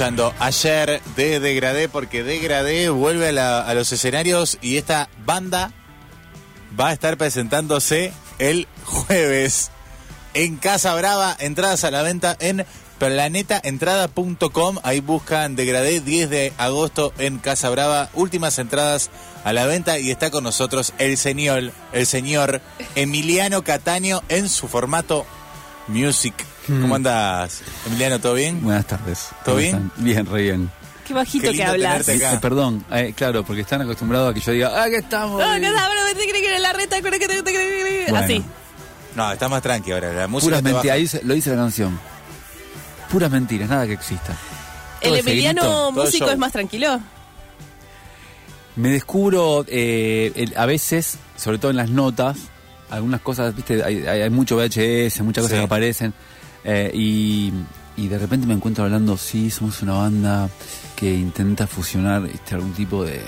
ayer de Degradé porque Degradé vuelve a, a los escenarios y esta banda va a estar presentándose el jueves en Casa Brava. Entradas a la venta en planetaentrada.com. Ahí buscan Degradé 10 de agosto en Casa Brava. Últimas entradas a la venta y está con nosotros el señor, el señor Emiliano Cataño en su formato music. ¿Cómo andas, Emiliano? ¿Todo bien? Buenas tardes. ¿Todo ¿Cómo bien? están? Bien, re bien. Qué bajito Qué que hablas. Eh, perdón, eh, claro, porque están acostumbrados a que yo diga, ¡ah, que estamos! No, no, no, no, te crees que era la reta, que. Así. No, está más tranqui ahora. La música Puras te baja. mentiras, ahí lo dice la canción. Puras mentiras, nada que exista. El Todo Emiliano grito, músico es más tranquilo. Me descubro eh, el- a veces, sobre todo en las notas, algunas cosas, viste, hay, hay- hay mucho VHS, muchas cosas Sí. que aparecen, eh, y, y de repente me encuentro hablando, sí, somos una banda que intenta fusionar este, algún tipo de...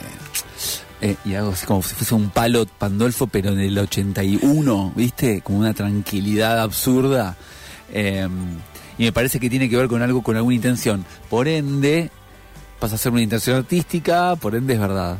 eh, y hago así como si fuese un palo Pandolfo, pero en el 81, ¿viste? Como una tranquilidad absurda. eh, y me parece que tiene que ver con algo, con alguna intención. Por ende, pasa a ser una intención artística, por ende es verdad.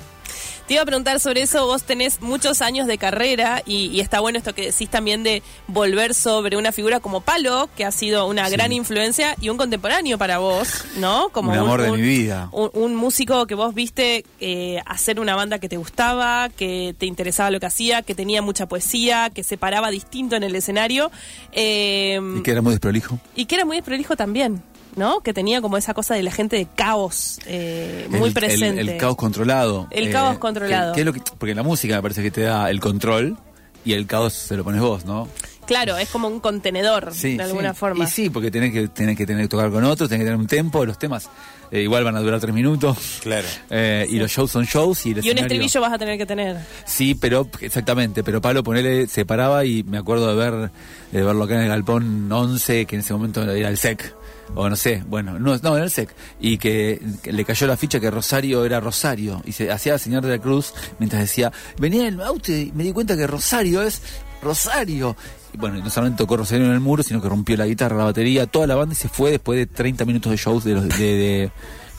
Te iba a preguntar sobre eso, vos tenés muchos años de carrera y, y está bueno esto que decís también de volver sobre una figura como Palo, que ha sido una Sí. gran influencia y un contemporáneo para vos, ¿no? Como Un amor de mi vida. Un, un músico que vos viste eh, hacer una banda que te gustaba, que te interesaba lo que hacía, que tenía mucha poesía, que se paraba distinto en el escenario. eh, Y que era muy desprolijo. y que era muy desprolijo también, ¿no? Que tenía como esa cosa de la gente de caos eh, muy el, presente. El, el caos controlado. Eh, El caos controlado. que- que es lo que- porque la música me parece que te da el control y el caos se lo pones vos, ¿no? Claro, es como un contenedor, Sí, de alguna sí. forma. Y sí, porque tenés que, tenés que tener que tocar con otros, tenés que tener un tempo, los temas eh, igual van a durar tres minutos. Claro. Eh, Y los shows son shows y el y un estribillo vas a tener que tener. Sí, pero exactamente, pero Pablo ponele, se paraba y me acuerdo de ver de verlo acá en el Galpón 11, que en ese momento era el SEC, o no sé, bueno, no, no era el SEC, y que, que le cayó la ficha que Rosario era Rosario, y se hacía el señor de la Cruz mientras decía, venía en el auto y me di cuenta que Rosario es Rosario. Y bueno, no solamente tocó Rosario en el muro, sino que rompió la guitarra, la batería, toda la banda y se fue después de 30 minutos de shows de los, de, de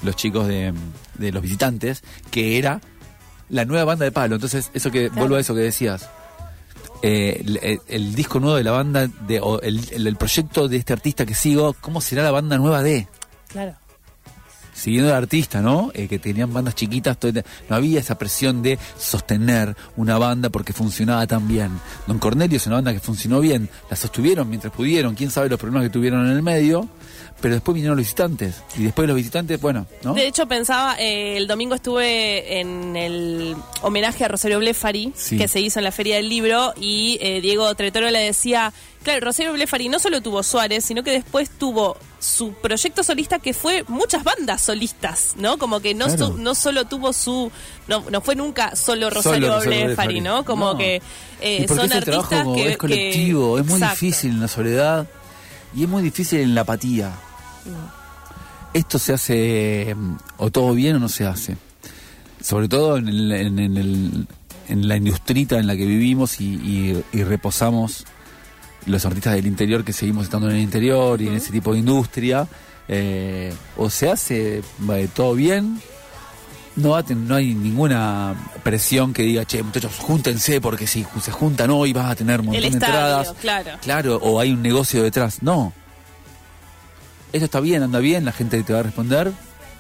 los chicos de, de los visitantes, que era la nueva banda de Pablo. Entonces, eso que vuelvo a eso que decías. Eh, el, el- disco nuevo de la banda, de, o el, el- el proyecto de este artista que sigo, ¿cómo será la banda nueva de? Claro. siguiendo al artista, ¿no? Eh, que tenían bandas chiquitas, todo- no había esa presión de sostener una banda porque funcionaba tan bien. Don Cornelio es una banda que funcionó bien, la sostuvieron mientras pudieron, quién sabe los problemas que tuvieron en el medio, pero después vinieron los visitantes, y después los visitantes, bueno, ¿no? De hecho, pensaba, eh, el domingo estuve en el homenaje a Rosario Blefari, Sí. que se hizo en la Feria del Libro, y eh, Diego Tretoro le decía, claro, Rosario Blefari no solo tuvo Suárez, sino que después tuvo su proyecto solista que fue muchas bandas solistas, ¿no? Como que no, Claro. su- no solo tuvo su... No, no fue nunca solo Rosario, Solo Rosario Blefari. ¿no? Como No. que eh, son artistas que... es colectivo, que- es muy Exacto. difícil en la soledad y es muy difícil en la apatía. Mm. Esto se hace mm, o todo bien o no se hace. Sobre todo en, el- en- en el- en la industrita en la que vivimos y, y- y reposamos los artistas del interior que seguimos estando en el interior y en ese tipo de industria. eh, o se hace eh, todo bien no, no hay ninguna presión que diga, che, muchachos, júntense porque si se juntan hoy vas a tener un montón El de estadio, entradas. claro. Claro, o hay un negocio detrás. No. Esto está bien, anda bien, la gente te va a responder,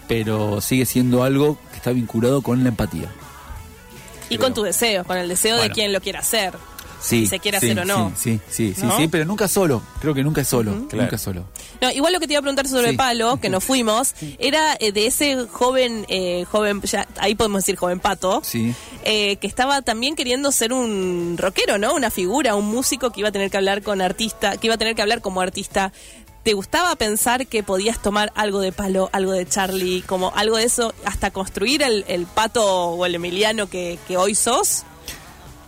pero sigue siendo algo que está vinculado con la empatía. Y con tu deseo, con el deseo de quien lo quiera hacer. Sí, Si se quiere sí, hacer o no. Sí, sí, sí, sí, ¿No? sí, pero nunca solo. Creo que nunca es solo. Claro. Nunca es solo. No, igual lo que te iba a preguntar sobre Sí. Palo, que nos fuimos, era eh, de ese joven, eh, joven, ya, ahí podemos decir joven pato, Sí. eh, que estaba también queriendo ser un rockero, ¿no? Una figura, un músico que iba a tener que hablar con artista, que iba a tener que hablar como artista. ¿Te gustaba pensar que podías tomar algo de Palo, algo de Charlie, como algo de eso, hasta construir el, el pato o el Emiliano que, que hoy sos?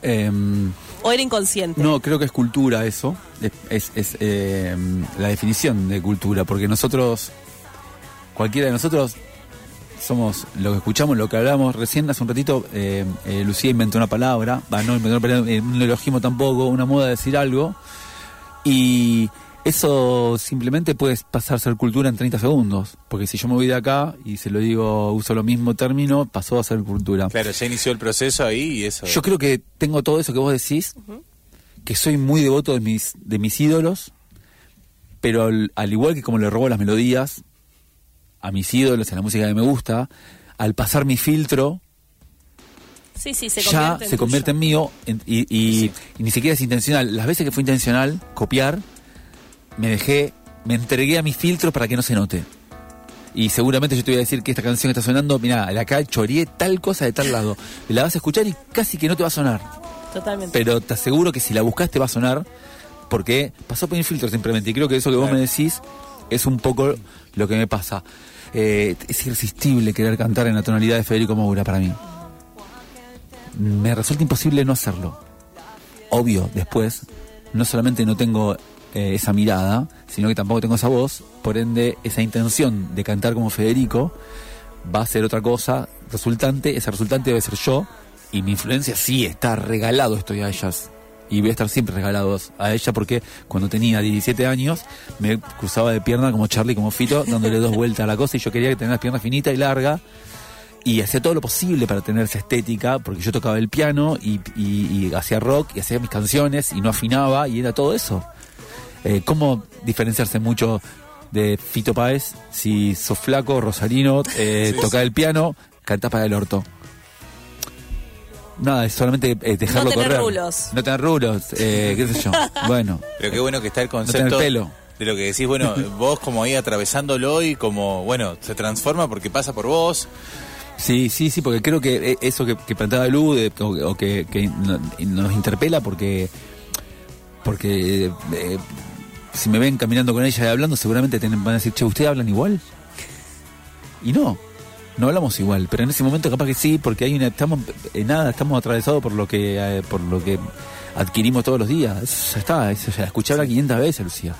Em, ¿O era inconsciente? No, creo que es cultura eso. Es, es- eh, la definición de cultura, porque nosotros, cualquiera de nosotros, somos lo que escuchamos, lo que hablamos. Recién hace un ratito, eh, eh, Lucía inventó una palabra, va, no inventó una palabra, eh, un neologismo tampoco, una moda de decir algo. Y eso simplemente puede pasar a ser cultura en 30 segundos. Porque si yo me voy de acá y se lo digo, uso lo mismo término, pasó a ser cultura. Claro, ya inició el proceso ahí y eso. Yo creo que tengo todo eso que vos decís, que soy muy devoto de mis, de mis ídolos, pero al, al igual que como le robo las melodías a mis ídolos, a la música que me gusta, al pasar mi filtro, Sí, sí, se ya convierte en se convierte en mío en- y, y- y ni siquiera es intencional. Las veces que fue intencional copiar, me dejé, me entregué a mis filtros para que no se note. Y seguramente yo te voy a decir que esta canción está sonando, mira, de acá choreé tal cosa de tal lado. La vas a escuchar y casi que no te va a sonar. Totalmente. Pero te aseguro que si la buscas te va a sonar porque pasó por mi filtro simplemente. Y creo que eso que vos me decís es un poco lo que me pasa. Eh, es irresistible querer cantar en la tonalidad de Federico Moura para mí. Me resulta imposible no hacerlo. Obvio, después, no solamente no tengo eh, esa mirada, sino que tampoco tengo esa voz, por ende, esa intención de cantar como Federico va a ser otra cosa resultante, ese resultante debe ser yo, y mi influencia sí está regalado estoy a ellas. Y voy a estar siempre regalados a ella porque cuando tenía 17 años me cruzaba de pierna como Charlie, como Fito, dándole dos vueltas a la cosa. Y yo quería que tenga las piernas finita y larga y hacía todo lo posible para tener esa estética, porque yo tocaba el piano y- y hacía rock y hacía mis canciones y no afinaba y era todo eso. Eh, ¿Cómo diferenciarse mucho de Fito Páez si sos flaco, rosarino, eh, tocás el piano, cantás para el orto? Nada, es solamente eh, dejarlo tener correr. rulos. No tener rulos, eh, qué sé yo. Bueno, Pero qué bueno que está el tener concepto pelo. de lo que decís, bueno, vos como ahí atravesándolo y como, bueno, se transforma porque pasa por vos. Sí, sí, sí, porque creo que eso que, que plantaba Lu de- o, o que, que no- nos interpela porque porque eh, si me ven caminando con ella y hablando seguramente tienen- van a decir, che, ¿ustedes hablan igual? Y no, no hablamos igual, pero en ese momento capaz que sí, porque hay una, estamos, en nada, estamos atravesados por lo que eh, por lo que adquirimos todos los días. Eso ya está, eso ya escuché hablar 500 veces, Lucía.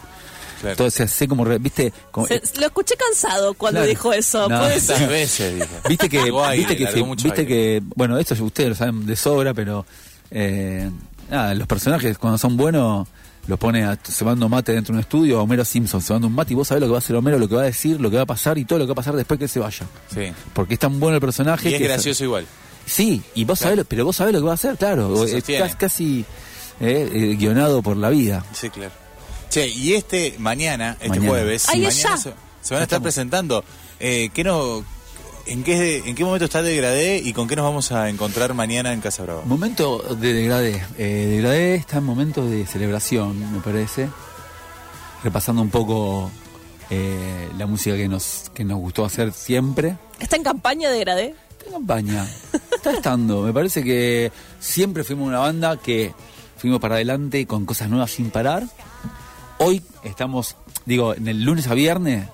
Claro. Entonces, sé como, viste, como, Se- lo escuché cansado cuando Claro. dijo eso. No, Puede ser. veces. Viste que, viste que, viste aire. que, bueno, esto ustedes lo saben de sobra, pero eh, nada, los personajes cuando son buenos los pone a, cebando mate dentro de un estudio a Homero Simpson, cebando un mate y vos sabés lo que va a hacer Homero, lo que va a decir, lo que va a pasar y todo lo que va a pasar después que él se vaya. Sí. Porque es tan bueno el personaje Y es que gracioso igual. Sí, y vos sabés, lo- pero vos sabés lo que va a hacer, claro. Es casi, casi eh, eh, guionado por la vida. Sí, claro. Che, y este mañana, este Mañana. jueves. Ay, mañana se- Se van a estar Estamos. presentando. Eh, ¿qué no, en, qué, ¿En qué momento está Degradé y con qué nos vamos a encontrar mañana en Casa Brava? Momento de degradé. Eh, degradé está en momento de celebración, me parece. Repasando un poco eh, la música que nos, que nos gustó hacer siempre. ¿Está en campaña de Gradé? Está en campaña. Está estando. Me parece que siempre fuimos una banda que fuimos para adelante con cosas nuevas sin parar. Hoy estamos, digo, en el lunes a viernes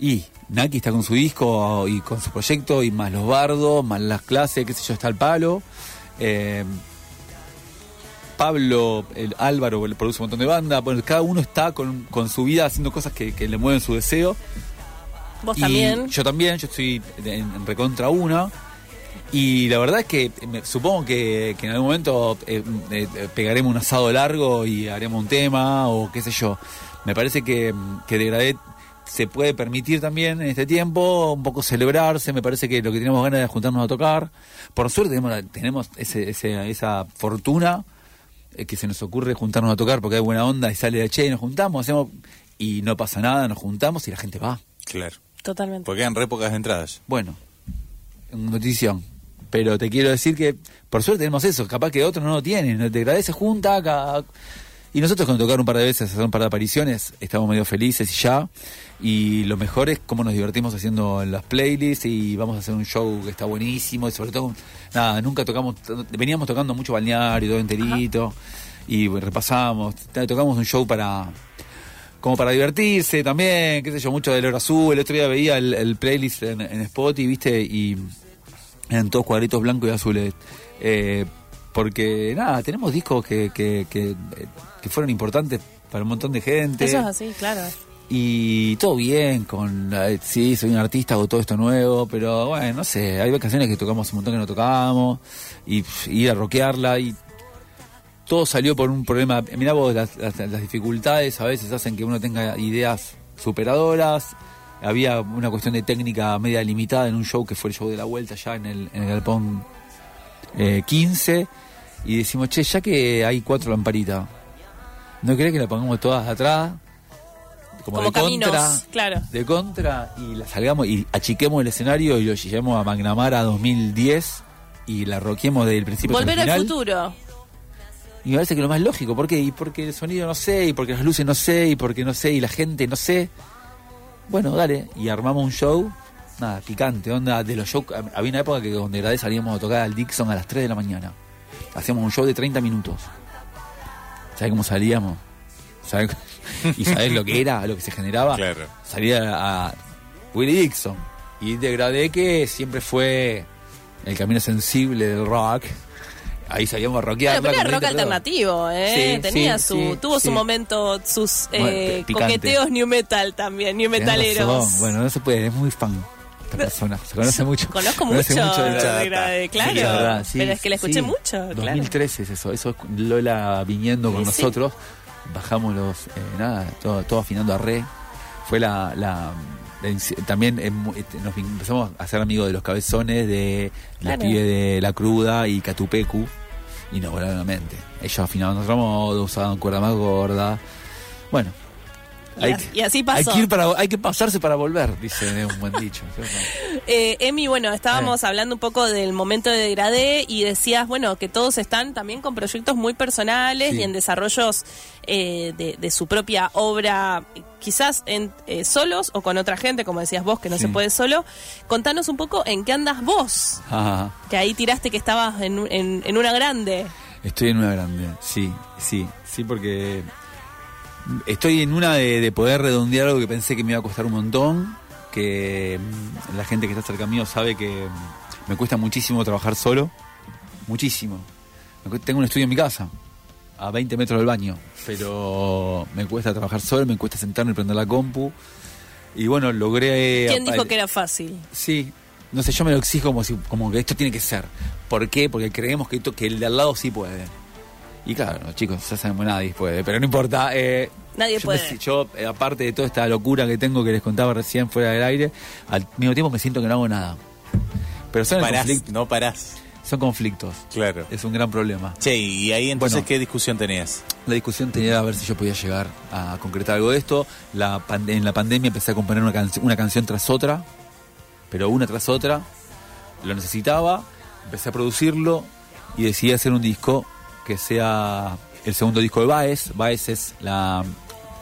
y Naki está con su disco y con su proyecto y más los bardos, más las clases, qué sé yo, está el palo. Eh, Pablo, el Álvaro produce un montón de bandas. Bueno, cada uno está con, con su vida haciendo cosas que, que le mueven su deseo. Vos Y también. Yo también, yo estoy en, en recontra una. Y la verdad es que me- supongo que, que en algún momento eh, eh, pegaremos un asado largo y haremos un tema o qué sé yo. Me parece que, que Degradé se puede permitir también en este tiempo un poco celebrarse. Me parece que lo que tenemos ganas de juntarnos a tocar. Por suerte tenemos, la- tenemos ese- ese- esa fortuna eh, que se nos ocurre juntarnos a tocar porque hay buena onda y sale de che y nos juntamos, hacemos y no pasa nada, nos juntamos y la gente va. Claro. Totalmente. Porque eran re pocas entradas. Bueno, notición. Pero te quiero decir que por suerte tenemos eso, capaz que otros no lo tienen. Te agradece junta cada... Y nosotros con tocar un par de veces, hacer un par de apariciones, estamos medio felices y ya. Y lo mejor es cómo nos divertimos haciendo las playlists y vamos a hacer un show que está buenísimo. Y sobre todo, nada, nunca tocamos, veníamos tocando mucho balneario, todo enterito. Y repasamos, tocamos un show para, como para divertirse también, qué sé yo, mucho del oro azul. El otro día veía el, playlist en, en Spotify, viste, y eran todos cuadritos blancos y azules. Eh, porque, nada, tenemos discos que, que fueron importantes para un montón de gente. Eso es así, claro. Y todo bien con, eh, sí, soy un artista, hago todo esto nuevo, pero bueno, no sé, hay canciones que tocamos un montón que no tocábamos, y ir a rockearla, y todo salió por un problema. Mirá vos, las, las- las dificultades a veces hacen que uno tenga ideas superadoras. Había una cuestión de técnica media limitada en un show que fue el show de la vuelta ya en el, en el Galpón eh, 15. Y decimos, che, ya que hay cuatro lamparitas, ¿no querés que la pongamos todas atrás? Como, Como de contra, caminos, claro. de contra y la salgamos y achiquemos el escenario y lo llevemos a Magnamara 2010 y la roquemos desde el principio Volver al final. futuro. Y me parece que lo más lógico, ¿por qué? Y porque el sonido no sé, y porque las luces no sé, y porque no sé, y la gente no sé. Bueno, dale, y armamos un show, nada, picante, onda de los shows. Había una época que donde Gradé salíamos a tocar al Dixon a las 3 de la mañana. Hacíamos un show de 30 minutos. ¿Sabes cómo salíamos? ¿Sabes? ¿Y sabes lo que era, lo que se generaba? Claro. Salía a Willie Dixon. Y degradé que siempre fue el camino sensible del rock. Ahí salíamos a rockear. Bueno, pero era rock alternativo, ¿eh? Sí, Tenía sí, su, sí, tuvo sí. su momento, sus eh, coqueteos new metal también, new razón. Bueno, no se puede, es muy fan esta persona. Se conoce mucho. Conozco Conoce mucho, de de la- claro. Sí, la verdad, sí, pero es que la escuché sí. mucho, claro. 2013 es eso. Eso es Lola viniendo con nosotros. Bajamos los. eh, nada, todo, todo afinando a re. Fue la. la- también eh, este, nos empezamos a ser amigos de los cabezones, de la Claro. pibe de La Cruda y Catupecu. Y nos volaron la mente. Ellos afinaban otro modo, usaban cuerda más gorda. Bueno. Y as- y así pasó. Hay que, ir para, hay que pasarse para volver, dice un buen dicho. Eh, Emi, bueno, estábamos hablando un poco del momento de degradé y decías, bueno, que todos están también con proyectos muy personales Sí. y en desarrollos eh, de, de su propia obra, quizás en, eh, solos o con otra gente, como decías vos, que no Sí. se puede solo. Contanos un poco en qué andas vos, Ah, que ahí tiraste que estabas en, en una grande. Estoy en una grande, sí, sí, sí, porque estoy en una de, de poder redondear algo que pensé que me iba a costar un montón, que mm, la gente que está cerca mío sabe que mm, me cuesta muchísimo trabajar solo, muchísimo. Tengo un estudio en mi casa, a 20 metros del baño, pero me cuesta trabajar solo, me cuesta sentarme y prender la compu. Y bueno, logré... ¿Quién dijo que era fácil? Sí, no sé, yo me lo exijo como si, como que esto tiene que ser. ¿Por qué? Porque creemos que, esto- que el de al lado sí puede. Y claro, los chicos, ya sabemos nadie puede, pero no importa. eh, Nadie yo puede. me- yo, eh, aparte de toda esta locura que tengo que les contaba recién fuera del aire, al mismo tiempo me siento que no hago nada. Pero son Parás, no parás. son conflictos. Claro. Es un gran problema. Che, y ahí entonces, Bueno. ¿qué discusión tenías? La discusión tenía a ver si yo podía llegar a concretar algo de esto. La en la pandemia empecé a componer una canción tras otra, pero una tras otra. Lo necesitaba, empecé a producirlo y decidí hacer un disco que sea el segundo disco de Baez. Baez es la,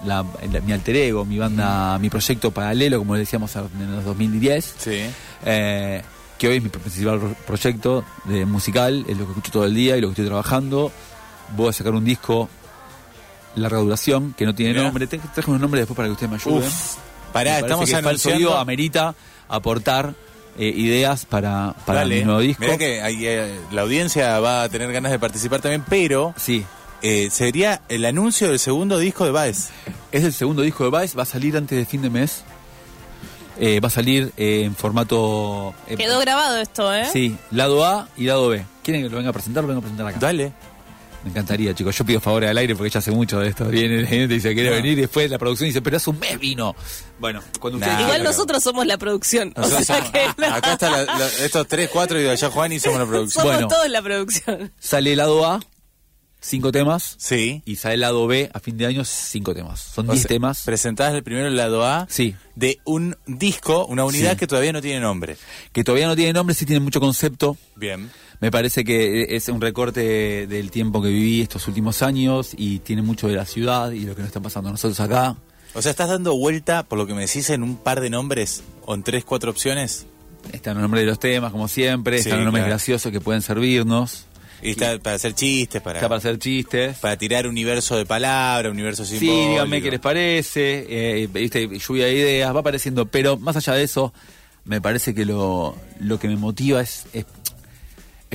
la- la- mi alter ego, mi banda, mi proyecto paralelo, como le decíamos en los 2010. Sí. Eh, que hoy es mi principal pro- proyecto de musical, es lo que escucho todo el día y lo que estoy trabajando. Voy a sacar un disco larga duración que no tiene Mirá. nombre. Traje unos nombres después para que ustedes me ayuden. Uf. Pará, Me estamos que Falso anunciando... Vivo amerita aportar eh, ideas para, para Dale. mi nuevo disco. Mirá que ahí, eh, la audiencia va a tener ganas de participar también, pero Sí, eh, sería el anuncio del segundo disco de Baez. es el segundo disco de Vice, va a salir antes de fin de mes. Eh, va a salir eh, en formato... eh, Quedó grabado esto, ¿eh? Sí, lado A y lado B. ¿Quieren que lo venga a presentar? Lo vengo a presentar acá. Dale. Me encantaría, chicos. Yo pido favores al aire porque ella hace mucho de esto. Viene gente y dice, quiere No. venir. Y después la producción dice, pero hace un mes vino. Bueno, cuando ustedes. Igual nosotros somos la producción. o sea somos- que no. Acá están estos tres, cuatro y de allá Juan y somos la producción. somos Bueno. todos la producción. sale el lado A, cinco temas. Sí. Y sale el lado B, a fin de año, cinco temas. Son O diez sea, temas. Presentás el primero el lado A Sí. de un disco, una unidad Sí. que todavía no tiene nombre. Que todavía no tiene nombre, sí tiene mucho concepto. Bien. Me parece que es un recorte del tiempo que viví estos últimos años y tiene mucho de la ciudad y lo que nos está pasando a nosotros acá. O sea, estás dando vuelta, por lo que me decís, en un par de nombres o en tres, cuatro opciones. Están los nombres de los temas, como siempre. Sí, están los nombres claro. graciosos que pueden servirnos. Y está para hacer chistes, para, Está para hacer chistes. para tirar universo de palabra, universo Sí, simbólico. díganme qué les parece, eh, viste, lluvia de ideas, va apareciendo, pero más allá de eso, me parece que lo, lo que me motiva es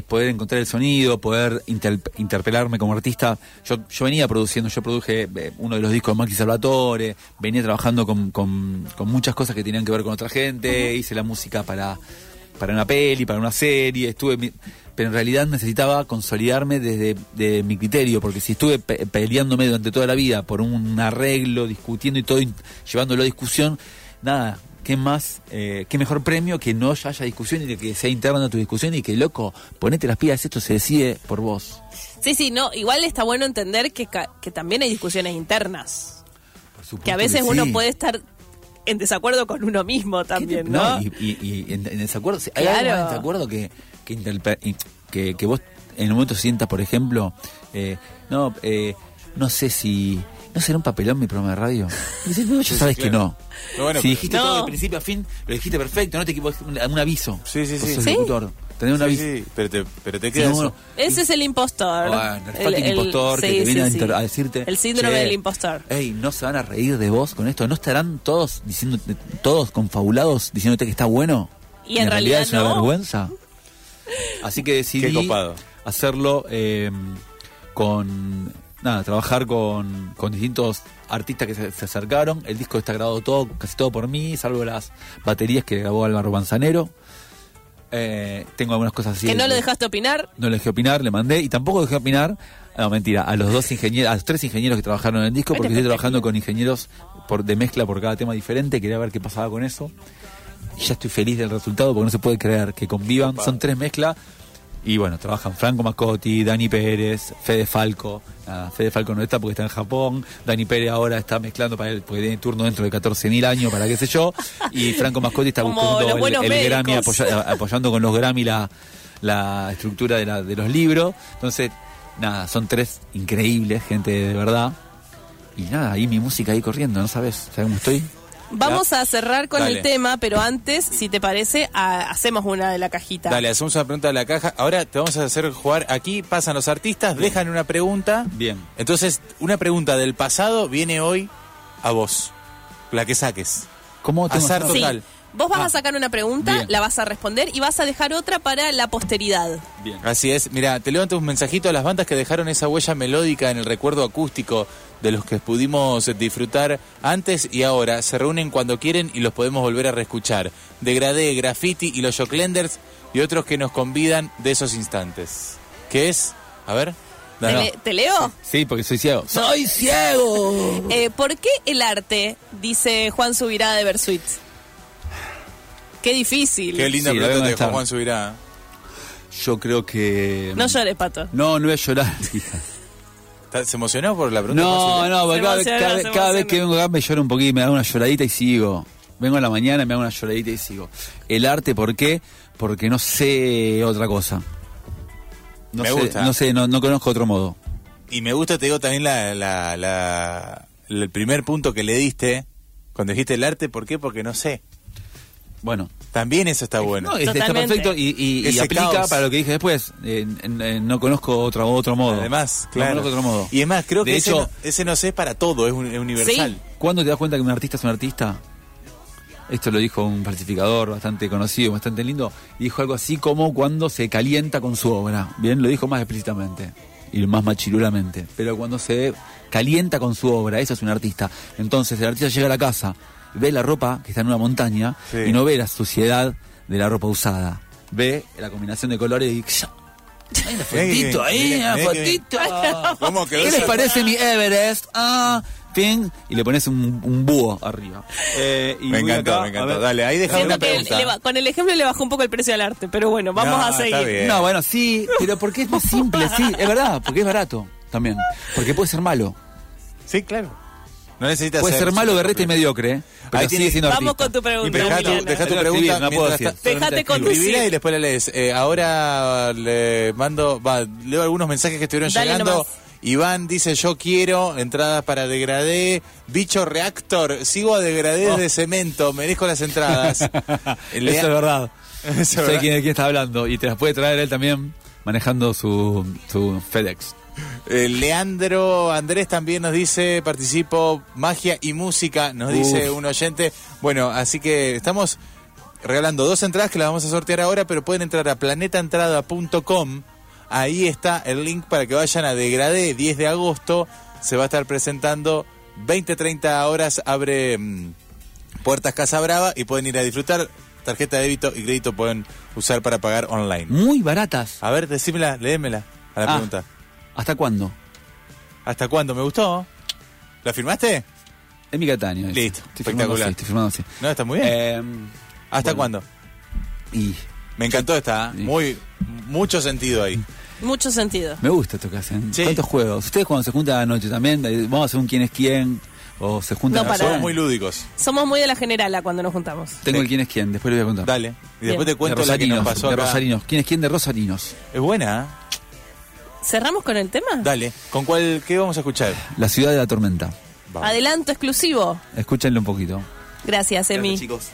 poder encontrar el sonido, poder inter- interpelarme como artista. Yo, yo venía produciendo, yo produje eh, uno de los discos de Maxi Salvatore, venía trabajando con, con- con muchas cosas que tenían que ver con otra gente, hice la música para, para una peli, para una serie, estuve... pero en realidad necesitaba consolidarme desde de mi criterio, porque si estuve pe- peleándome durante toda la vida por un arreglo, discutiendo y todo, llevándolo a discusión, nada, ¿qué más, eh, qué mejor premio que no haya discusión y que sea interna tu discusión y que, loco, ponete las pilas, esto se decide por vos. Sí, sí, no. Igual está bueno entender que, que también hay discusiones internas. Por supuesto Que a veces sí. uno puede estar en desacuerdo con uno mismo también, ¿no? y, y- y en, en desacuerdo, si hay Claro. algo más en desacuerdo que, que, que, que vos en un momento sientas, por ejemplo, eh, no, eh, no sé si, ¿no será un papelón mi programa de radio? No, ya Sí, sabes sí, que claro. no. No, bueno, si dijiste No. todo de principio a fin, lo dijiste perfecto, no te equivoques, un, un aviso. Sí, sí, sí. sos ¿Sí? locutor, tenés un Sí, aviso. sí, pero te, pero te queda eso. Ese es el impostor. Bueno, el fucking impostor que te viene sí, a, sí. inter- a decirte. El síndrome "Che, del impostor. Ey, no se van a reír de vos con esto. ¿No estarán todos diciendo, todos confabulados diciéndote que está bueno? Y en realidad, realidad es una vergüenza. Así que decidí Qué copado. hacerlo eh, con. Nada, trabajar con, con distintos artistas que se, se acercaron. El disco está grabado todo, casi todo por mí, salvo las baterías que grabó Álvaro Manzanero. Eh, tengo algunas cosas así. que no lo dejaste opinar. no le dejé opinar, le mandé y tampoco dejé opinar, no mentira, a los dos ingenieros, a los tres ingenieros que trabajaron en el disco, Ay, porque estoy trabajando con ingenieros por, de mezcla por cada tema diferente, quería ver qué pasaba con eso. Y ya estoy feliz del resultado porque no se puede creer que convivan, son tres mezclas. Y bueno, trabajan Franco Mascotti, Dani Pérez, Fede Falco. Nada, Fede Falco no está porque está en Japón. Dani Pérez ahora está mezclando para él, porque tiene turno dentro de 14.000 años, para qué sé yo. Y Franco Mascotti está Como buscando el, Grammy, apoya- apoyando con los Grammy la, la estructura de, la- de los libros. Entonces, nada, son tres increíbles, gente de verdad. Y nada, ahí mi música ahí corriendo, ¿no sabes? ¿Sabes cómo estoy? Vamos a cerrar con Dale. el tema, pero antes, si te parece, a- hacemos una de la cajita. Dale, hacemos una pregunta de la caja. Ahora te vamos a hacer jugar. Aquí pasan los artistas, dejan una pregunta. Bien. Entonces, una pregunta del pasado viene hoy a vos. La que saques. ¿Cómo tengo Azar que Sí. Vos vas Ah. a sacar una pregunta, Bien. la vas a responder y vas a dejar otra para la posteridad. Bien. Así es. Mira, te levanto un mensajito a las bandas que dejaron esa huella melódica en el recuerdo acústico de los que pudimos disfrutar antes y ahora. Se reúnen cuando quieren y los podemos volver a reescuchar. Degradé, Graffiti y los Joclenders y otros que nos convidan de esos instantes. ¿Qué es? A ver. ¿Te, No, no. le- te leo? Sí, porque soy ciego. ¡Soy ciego! Eh, ¿Por qué el arte? Dice Juan Subirá de Versuit. Qué difícil. Qué linda Sí, la pregunta voy a de estar. Juan Subirá. Yo creo que. No llores, Pato. No, no voy a llorar, hija. ¿Está- ¿Se emocionó por la pregunta? No, no, porque cada, vez- emociona, cada, se vez- cada vez emociona. que vengo acá me lloro un poquito, me hago una lloradita y sigo. Vengo a la mañana, me hago una lloradita y sigo. El arte, ¿por qué? Porque no sé otra cosa. No Me sé, gusta. no sé, no, no conozco otro modo. Y me gusta, te digo, también la, la, la- el primer punto que le diste cuando dijiste el arte. ¿Por qué? Porque no sé. Bueno, También eso está bueno. no, está Totalmente. perfecto y, y- y aplica caos. para lo que dije después. Eh, no conozco otro, otro modo. Además, No claro. conozco otro modo. Y es más, creo De que hecho, ese, no, ese no sé es para todo, es, un- es universal. ¿Cuándo te das cuenta que un artista es un artista? Esto lo dijo un falsificador bastante conocido, bastante lindo. y Dijo algo así como cuando se calienta con su obra. Bien, lo dijo más explícitamente y más machirulamente. Pero cuando se calienta con su obra, eso es un artista. Entonces el artista llega a la casa, ve la ropa que está en una montaña Sí. y no ve la suciedad de la ropa usada. Ve la combinación de colores y... Hay una fotito ahí, una fotito. ¿Cómo quedó ¿Qué les eso? parece mi Everest? Ah, fin. Y le pones un, un búho arriba. Eh, y Me encantó, acá, me encantó. Dale, ahí dejamos una pregunta. le con el ejemplo le bajó un poco el precio al arte, pero bueno, vamos No, a seguir. No, bueno, sí, pero porque es más simple, sí, es verdad, porque es barato también. Porque puede ser malo. Sí, claro. No necesitas Puede ser malo, berrete y mediocre, ¿eh? pero Ahí sigue tiene- siendo Vamos artista. con tu pregunta. deja tu, pregunta. escribir, no puedo decir. Solamente conducir. Y después la lees. Eh, ahora le mando, va, leo algunos mensajes que estuvieron Dale llegando. nomás. Iván dice, yo quiero entradas para Degradé, Bicho Reactor, sigo a Degradé Oh. de cemento, merezco las entradas. Eso Lea- es verdad. Eso sé verdad. quién, quién está hablando y te las puede traer él también manejando su, su FedEx. Eh, Leandro Andrés también nos dice, participo, magia y música, nos dice un oyente. Bueno, así que estamos regalando dos entradas que las vamos a sortear ahora, pero pueden entrar a planetaentrada.com. Ahí está el link para que vayan a Degradé, 10 de agosto. Se va a estar presentando 20-30 horas, abre mm, Puertas Casa Brava y pueden ir a disfrutar. Tarjeta de débito y crédito pueden usar para pagar online. Muy baratas. A ver, decímela, léemela a la Ah. pregunta. ¿Hasta cuándo? ¿Hasta cuándo? ¿Me gustó? ¿La firmaste? En mi Catania. dice. Listo, Estoy firmando espectacular. así, estoy firmando así. No, está muy bien. Eh, ¿Hasta bueno. cuándo? y Me encantó esta, ¿eh? Muy mucho sentido ahí. Mucho sentido. me gusta esto que hacen. Sí. ¿Cuántos juegos? Ustedes cuando se juntan anoche también, eh, vamos a hacer un quién es quién, o se juntan No, para. Somos muy lúdicos. Somos muy de la generala cuando nos juntamos. Tengo Sí. el quién es quién, después le voy a contar. Dale. Y después Bien. te cuento de la que nos Rosarinos, pasó de acá. Rosarinos. ¿Quién es quién de Rosarinos? Es buena, ¿eh? ¿Cerramos con el tema? Dale. ¿Con cuál, qué vamos a escuchar? La ciudad de la tormenta. Vamos. Adelanto exclusivo. Escúchenlo un poquito. Gracias, Emi. chicos.